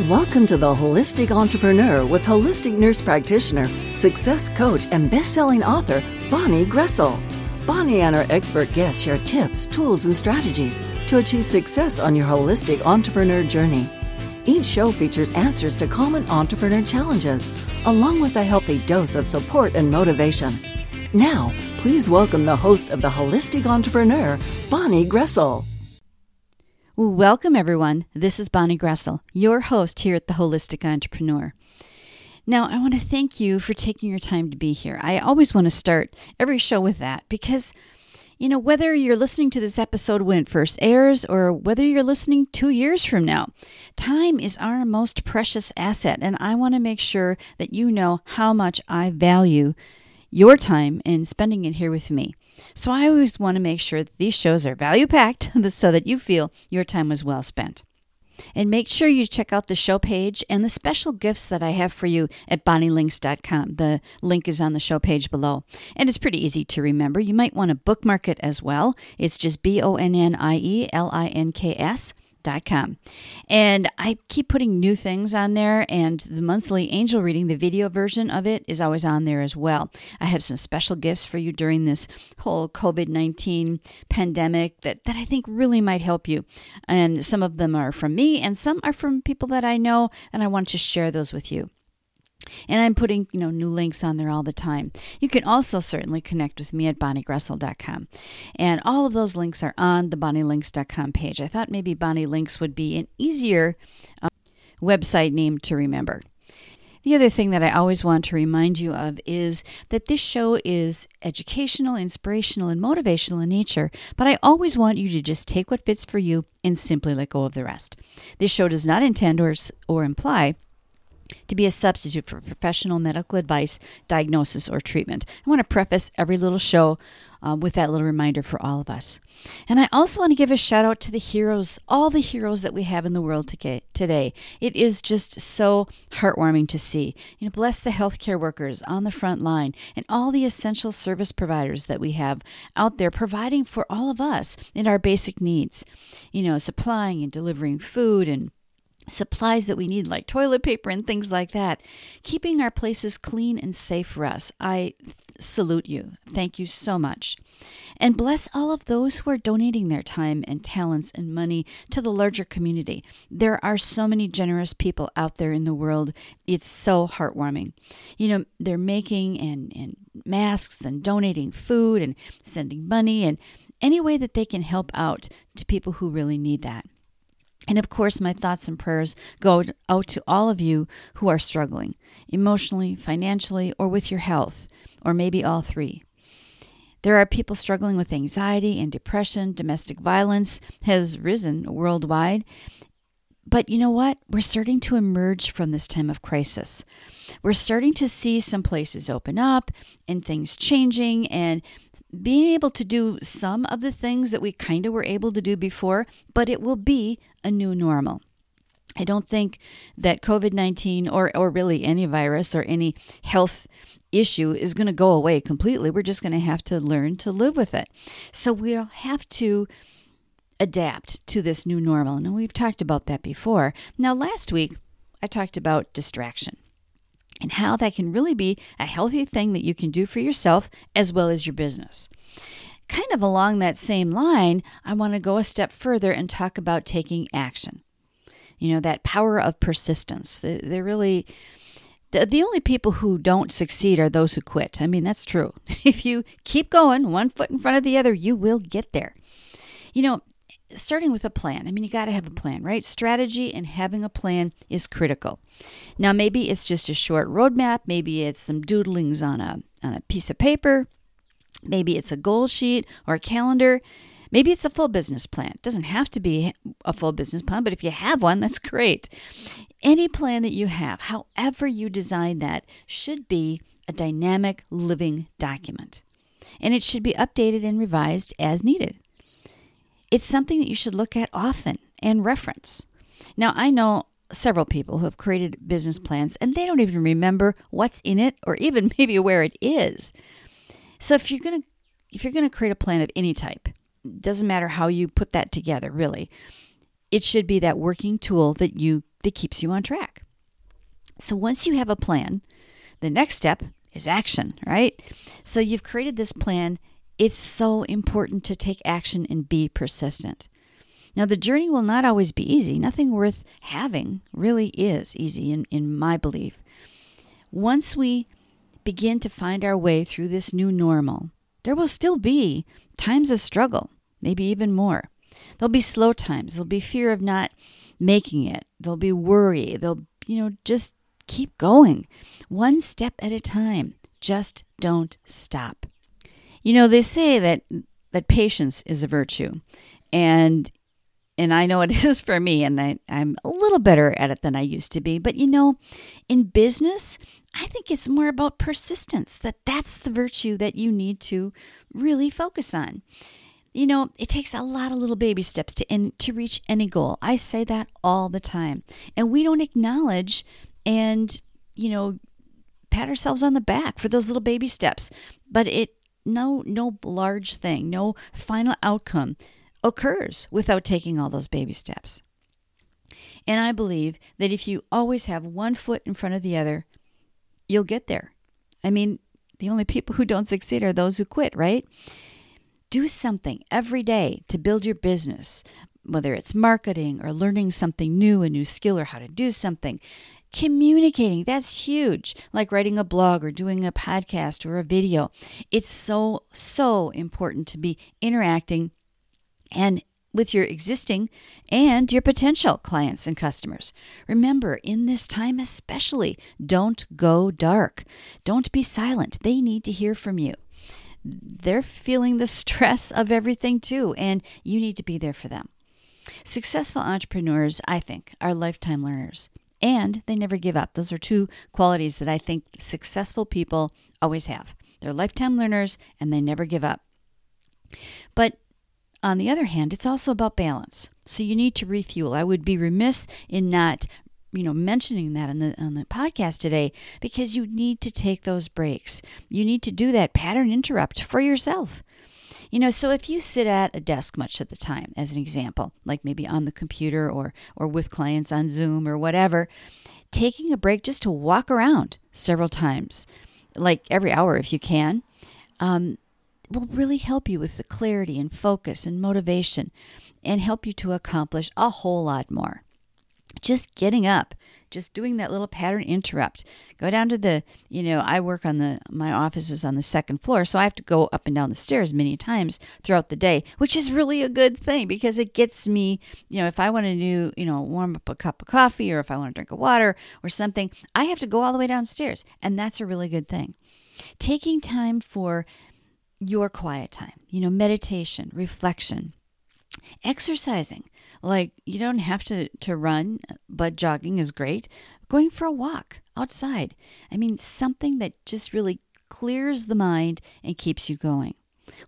Welcome to the Holistic Entrepreneur with holistic nurse practitioner, success coach, and best-selling author Bonnie Groessl. Bonnie and her expert guests share tips, tools, and strategies to achieve success on your holistic entrepreneur journey. Each show features answers to common entrepreneur challenges, along with a healthy dose of support and motivation. Now, please welcome the host of the Holistic Entrepreneur, Bonnie Groessl. Welcome, everyone. This is Bonnie Groessl, your host here at The Holistic Entrepreneur. Now, I want to thank you for taking your time to be here. I always want to start every show with that because, you know, whether you're listening to this episode when it first airs or whether you're listening two years from now, time is our most precious asset. And I want to make sure that you know how much I value your time and spending it here with me. So I always want to make sure that these shows are value packed so that you feel your time was well spent. And make sure you check out the show page and the special gifts that I have for you at bonnielinks.com. The link is on the show page below. And it's pretty easy to remember. You might want to bookmark it as well. It's just B O N N I E L I N K S Com. And I keep putting new things on there, and the monthly angel reading, the video version of it, is always on there as well. I have some special gifts for you during this whole COVID 19 pandemic that, that I think really might help you. And some of them are from me, and some are from people that I know, and I want to share those with you. And I'm putting, you know, new links on there all the time. You can also certainly connect with me at bonniegroessl.com. And all of those links are on the bonnielinks.com page. I thought maybe Bonnie Links would be an easier uh, website name to remember. The other thing that I always want to remind you of is that this show is educational, inspirational, and motivational in nature, but I always want you to just take what fits for you and simply let go of the rest. This show does not intend or, or imply to be a substitute for professional medical advice, diagnosis, or treatment. I want to preface every little show uh, with that little reminder for all of us. And I also want to give a shout out to the heroes, all the heroes that we have in the world today. It is just so heartwarming to see. You know, bless the healthcare workers on the front line and all the essential service providers that we have out there providing for all of us in our basic needs. You know, supplying and delivering food and supplies that we need, like toilet paper and things like that. Keeping our places clean and safe for us. I salute you. Thank you so much. And bless all of those who are donating their time and talents and money to the larger community. There are so many generous people out there in the world. It's so heartwarming. You know, they're making and, and masks and donating food and sending money and any way that they can help out to people who really need that. And of course, my thoughts and prayers go out to all of you who are struggling emotionally, financially, or with your health, or maybe all three. There are people struggling with anxiety and depression. Domestic violence has risen worldwide. But you know what? We're starting to emerge from this time of crisis. We're starting to see some places open up and things changing, and being able to do some of the things that we kind of were able to do before, but it will be a new normal. I don't think that COVID 19 or, or really any virus or any health issue is going to go away completely. We're just going to have to learn to live with it. So we'll have to adapt to this new normal. And we've talked about that before. Now, last week, I talked about distraction and how that can really be a healthy thing that you can do for yourself as well as your business. Kind of along that same line, I want to go a step further and talk about taking action. You know, that power of persistence. They're really. The, only people who don't succeed are those who quit. I mean, that's true. If you keep going one foot in front of the other, you will get there. You know, starting with a plan. I mean, you got to have a plan, right? Strategy and having a plan is critical. Now, maybe it's just a short roadmap, maybe it's some doodlings on a on a piece of paper, maybe it's a goal sheet or a calendar. Maybe it's a full business plan. It doesn't have to be a full business plan, but if you have one, that's great. Any plan that you have, however you design that, should be a dynamic living document. And it should be updated and revised as needed. It's something that you should look at often and reference. Now, I know several people who have created business plans and they don't even remember what's in it or even maybe where it is. So if you're going to if you're going to create a plan of any type, doesn't matter how you put that together, really. It should be that working tool that you that keeps you on track. So once you have a plan, the next step is action, right? So you've created this plan. It's so important to take action and be persistent. Now, the journey will not always be easy. Nothing worth having really is easy, in, in my belief. Once we begin to find our way through this new normal, there will still be times of struggle, maybe even more. There'll be slow times. There'll be fear of not making it. There'll be worry. There'll, you know, just keep going. One step at a time. Just don't stop. You know, they say that that patience is a virtue. And and I know it is for me, and I, I'm a little better at it than I used to be. But you know, in business, I think it's more about persistence. That that's the virtue that you need to really focus on. You know, it takes a lot of little baby steps to in, to reach any goal. I say that all the time, and we don't acknowledge and you know pat ourselves on the back for those little baby steps. But it no no large thing, no final outcome occurs without taking all those baby steps. And I believe that if you always have one foot in front of the other, you'll get there. I mean, the only people who don't succeed are those who quit, right? Do something every day to build your business, whether it's marketing or learning something new, a new skill, or how to do something. Communicating, that's huge, like writing a blog or doing a podcast or a video. It's so, so important to be interacting and with your existing and your potential clients and customers. Remember, in this time especially, don't go dark. Don't be silent. They need to hear from you. They're feeling the stress of everything too, and you need to be there for them. Successful entrepreneurs, I think, are lifetime learners and they never give up. Those are two qualities that I think successful people always have. They're lifetime learners and they never give up. But on the other hand, it's also about balance. So you need to refuel. I would be remiss in not you know mentioning that on the on the podcast today because you need to take those breaks. You need to do that pattern interrupt for yourself. You know, so if you sit at a desk much of the time, as an example, like maybe on the computer or or with clients on Zoom or whatever, taking a break just to walk around several times, like every hour if you can, um, will really help you with the clarity and focus and motivation and help you to accomplish a whole lot more. Just getting up, just doing that little pattern interrupt. Go down to the, you know, I work on the, my office is on the second floor, so I have to go up and down the stairs many times throughout the day, which is really a good thing because it gets me, you know, if I want to do, you know, warm up a cup of coffee or if I want to drink a water or something, I have to go all the way downstairs. And that's a really good thing. Taking time for your quiet time, you know, meditation, reflection, exercising. Like you don't have to, to run, but jogging is great. Going for a walk outside. I mean, something that just really clears the mind and keeps you going.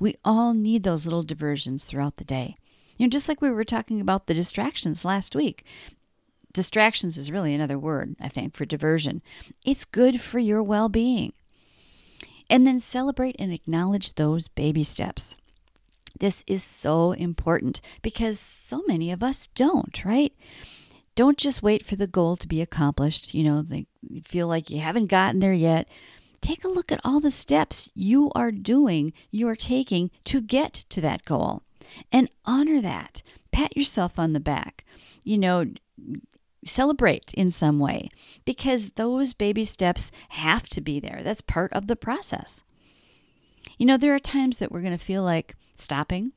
We all need those little diversions throughout the day. You know, just like we were talking about the distractions last week. Distractions is really another word, I think, for diversion. It's good for your well being and then celebrate and acknowledge those baby steps. This is so important because so many of us don't, right? Don't just wait for the goal to be accomplished. You know, they feel like you haven't gotten there yet. Take a look at all the steps you are doing, you are taking to get to that goal and honor that. Pat yourself on the back. You know, celebrate in some way because those baby steps have to be there. That's part of the process. You know, there are times that we're going to feel like stopping,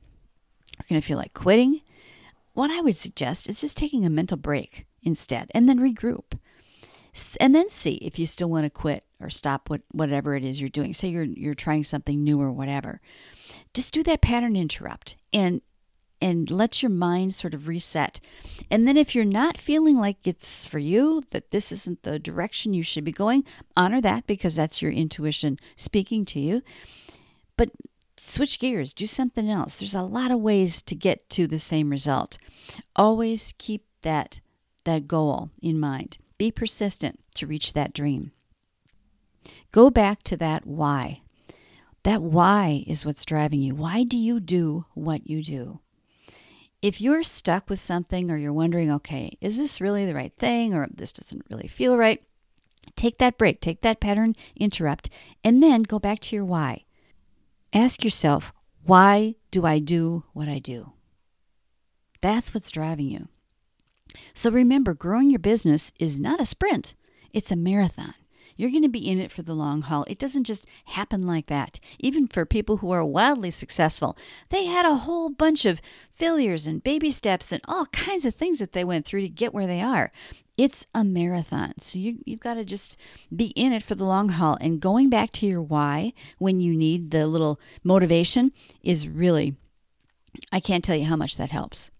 we're going to feel like quitting. What I would suggest is just taking a mental break instead and then regroup. And then see if you still want to quit or stop what, whatever it is you're doing. Say you're you're trying something new or whatever. Just do that pattern interrupt and and let your mind sort of reset. And then if you're not feeling like it's for you, that this isn't the direction you should be going, honor that because that's your intuition speaking to you. But switch gears, do something else. There's a lot of ways to get to the same result. Always keep that that goal in mind. Be persistent to reach that dream. Go back to that why. That why is what's driving you. Why do you do what you do? if you're stuck with something or you're wondering, okay, is this really the right thing or this doesn't really feel right? Take that break, take that pattern interrupt, and then go back to your why. Ask yourself, why do I do what I do? That's what's driving you. So remember, growing your business is not a sprint, it's a marathon. You're going to be in it for the long haul. It doesn't just happen like that. Even for people who are wildly successful, they had a whole bunch of failures and baby steps and all kinds of things that they went through to get where they are. It's a marathon. So you, you've got to just be in it for the long haul. And going back to your why when you need the little motivation is really, I can't tell you how much that helps.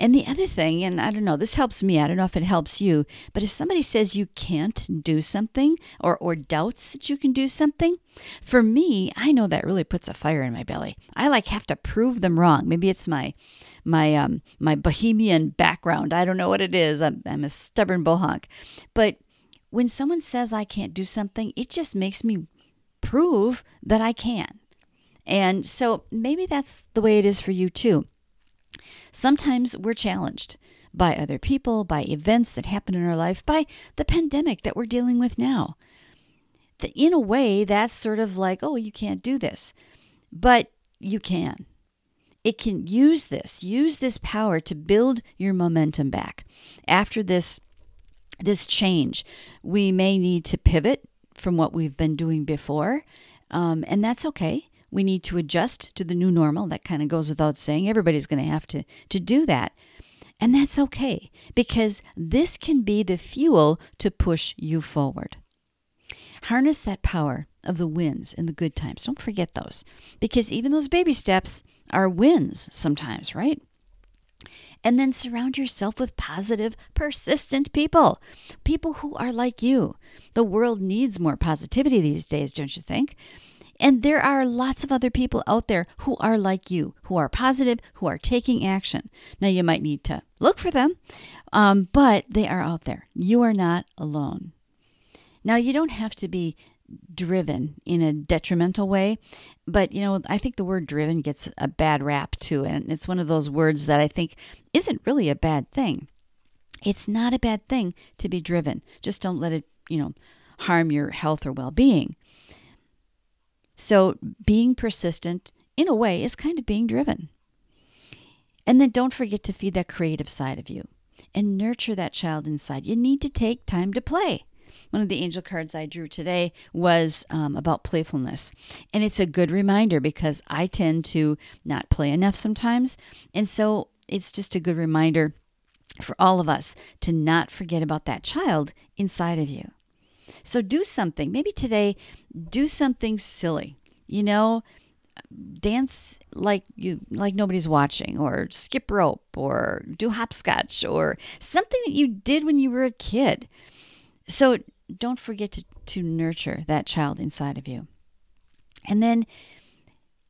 And the other thing, and I don't know, this helps me, I don't know if it helps you, but if somebody says you can't do something or, or doubts that you can do something, for me, I know that really puts a fire in my belly. I like have to prove them wrong. Maybe it's my my um my bohemian background. I don't know what it is. I'm, I'm a stubborn bohonk. But when someone says I can't do something, it just makes me prove that I can. And so maybe that's the way it is for you too. Sometimes we're challenged by other people, by events that happen in our life, by the pandemic that we're dealing with now. In a way, that's sort of like, oh, you can't do this. But you can. It can use this, use this power to build your momentum back. After this this change, we may need to pivot from what we've been doing before, um, and that's okay we need to adjust to the new normal. That kind of goes without saying. Everybody's going to have to, to do that. And that's okay because this can be the fuel to push you forward. Harness that power of the wins and the good times. Don't forget those because even those baby steps are wins sometimes, right? And then surround yourself with positive, persistent people. People who are like you. The world needs more positivity these days, don't you think? And there are lots of other people out there who are like you, who are positive, who are taking action. Now, you might need to look for them, um, but they are out there. You are not alone. Now, you don't have to be driven in a detrimental way, but you know, I think the word driven gets a bad rap too. And it's one of those words that I think isn't really a bad thing. It's not a bad thing to be driven. Just don't let it, you know, harm your health or well being. So being persistent, in a way, is kind of being driven. And then don't forget to feed that creative side of you and nurture that child inside. You need to take time to play. One of the angel cards I drew today was um, about playfulness. And it's a good reminder because I tend to not play enough sometimes. And so it's just a good reminder for all of us to not forget about that child inside of you. So do something. Maybe today, do something silly. You know, dance like you like nobody's watching or skip rope or do hopscotch or something that you did when you were a kid. So don't forget to, to nurture that child inside of you. And then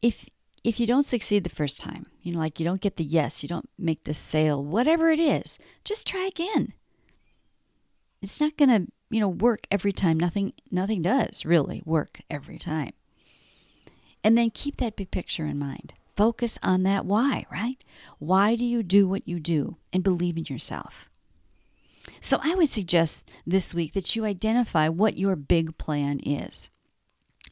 if if you don't succeed the first time, you know, like you don't get the yes, you don't make the sale, whatever it is, just try again. It's not going to you know work every time. Nothing nothing does really work every time. And then keep that big picture in mind. Focus on that why right? Why do you do what you do and believe in yourself? So i would suggest this week that you identify what your big plan is.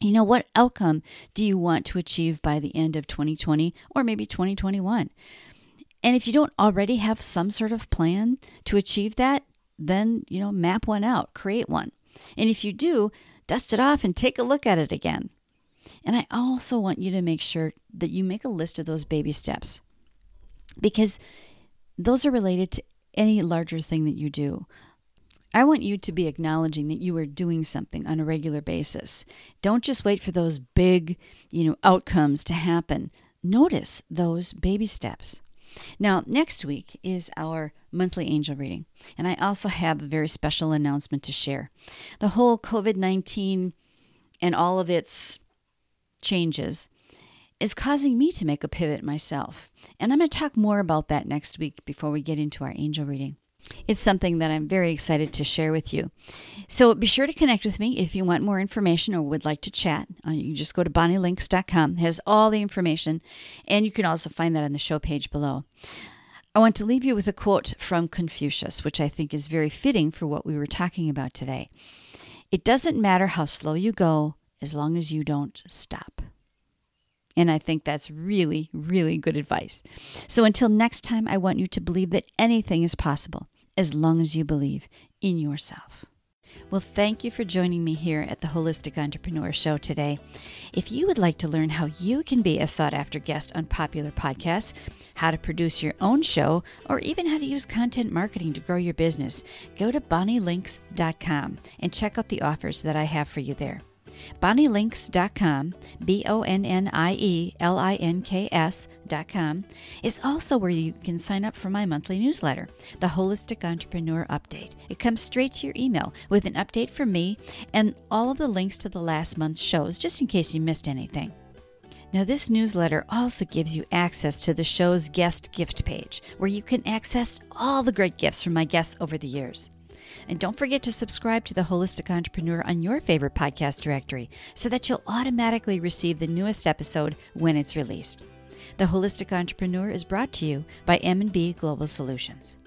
You know what outcome do you want to achieve by the end of 2020 or maybe 2021 and if you don't already have some sort of plan to achieve that then, you know, map one out, create one. And if you do, dust it off and take a look at it again. And I also want you to make sure that you make a list of those baby steps because those are related to any larger thing that you do. I want you to be acknowledging that you are doing something on a regular basis. Don't just wait for those big, you know, outcomes to happen. Notice those baby steps. Now, next week is our monthly angel reading, and I also have a very special announcement to share. The whole COVID 19 and all of its changes is causing me to make a pivot myself. And I'm going to talk more about that next week before we get into our angel reading. It's something that I'm very excited to share with you. So be sure to connect with me if you want more information or would like to chat. Uh, you can just go to bonnielinks.com. It has all the information, and you can also find that on the show page below. I want to leave you with a quote from Confucius, which I think is very fitting for what we were talking about today. It doesn't matter how slow you go as long as you don't stop. And I think that's really, really good advice. So until next time, I want you to believe that anything is possible as long as you believe in yourself. Well, thank you for joining me here at the Holistic Entrepreneur Show today. If you would like to learn how you can be a sought after guest on popular podcasts, how to produce your own show, or even how to use content marketing to grow your business, go to bonnielinks.com and check out the offers that I have for you there. BonnieLinks.com, B O N N I E L I N K S.com, is also where you can sign up for my monthly newsletter, The Holistic Entrepreneur Update. It comes straight to your email with an update from me and all of the links to the last month's shows, just in case you missed anything. Now, this newsletter also gives you access to the show's guest gift page, where you can access all the great gifts from my guests over the years. And don't forget to subscribe to The Holistic Entrepreneur on your favorite podcast directory so that you'll automatically receive the newest episode when it's released. The Holistic Entrepreneur is brought to you by M&B Global Solutions.